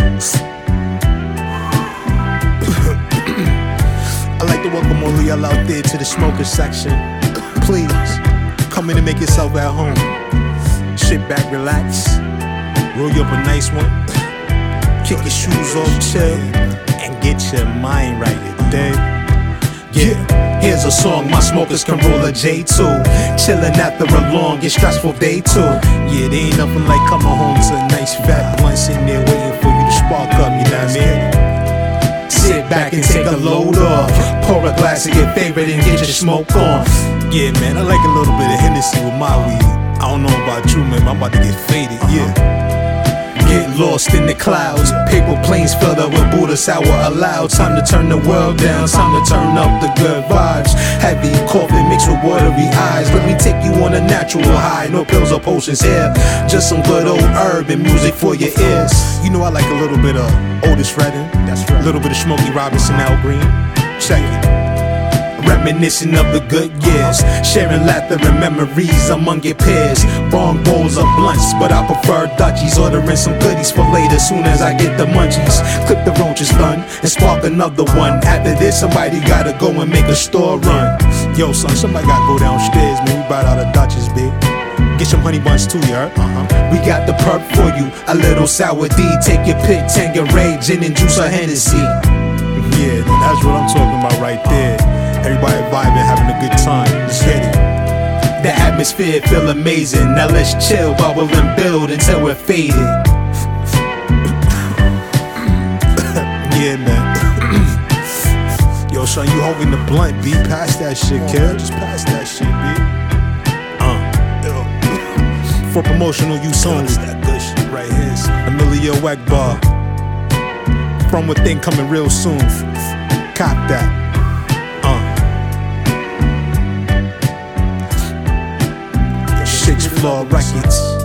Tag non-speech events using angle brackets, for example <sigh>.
I'd like to welcome all y'all out there to the smoker section. Please, come in and make yourself at home. Sit back, relax, roll you up a nice one, kick your shoes off, chill, and get your mind right, dig? Yeah, here's a song my smokers can roll a J2. Chillin' after a long and stressful day too. Yeah, there ain't nothing like coming home to a nice fat blunt sitting there waiting back and take a load off. Pour a glass of your favorite and get your smoke on. Yeah, man, I like a little bit of Hennessy with my weed. I don't know about you, man, but I'm about to get faded, yeah. Uh-huh. Get lost in the clouds. Paper planes filled up with Buddha sour allowed. Time to turn the world down. Time to turn up the good vibes. Heavy coffee mixed with watery eyes. Let me take on a natural high. No pills or potions here. Just some good old herb and music for your ears. You know I like a little bit of Otis Redding. That's right. A little bit of Smokey Robinson, Al Green. Check it. Reminiscing of the good years, sharing laughter and memories among your peers. Bong bowls of blunts, but I prefer Dutchies. Ordering some goodies for later, soon as I get the munchies. Clip the roaches done and spark another one. After this, somebody gotta go and make a store run. Yo, son, somebody gotta go downstairs, man. We bought out a Dutchies, big. Get some honey buns too, you heard? Uh-huh. We got the perk for you, a little sour D. Take your pick, Tanqueray, gin and then juice or Hennessy. Yeah, that's what I'm talking about right there. Everybody vibing, having a good time. Let's get it. The atmosphere feel amazing. Now let's chill, bubble and build until we're faded. <coughs> yeah, man. Son, you holding the blunt, B. Pass that shit, kid. Just pass that shit, B. Uh. For promotional use only. that good shit right here. EMillio EgBar. From within coming real soon. Cop that. Uh. Six Floor Records.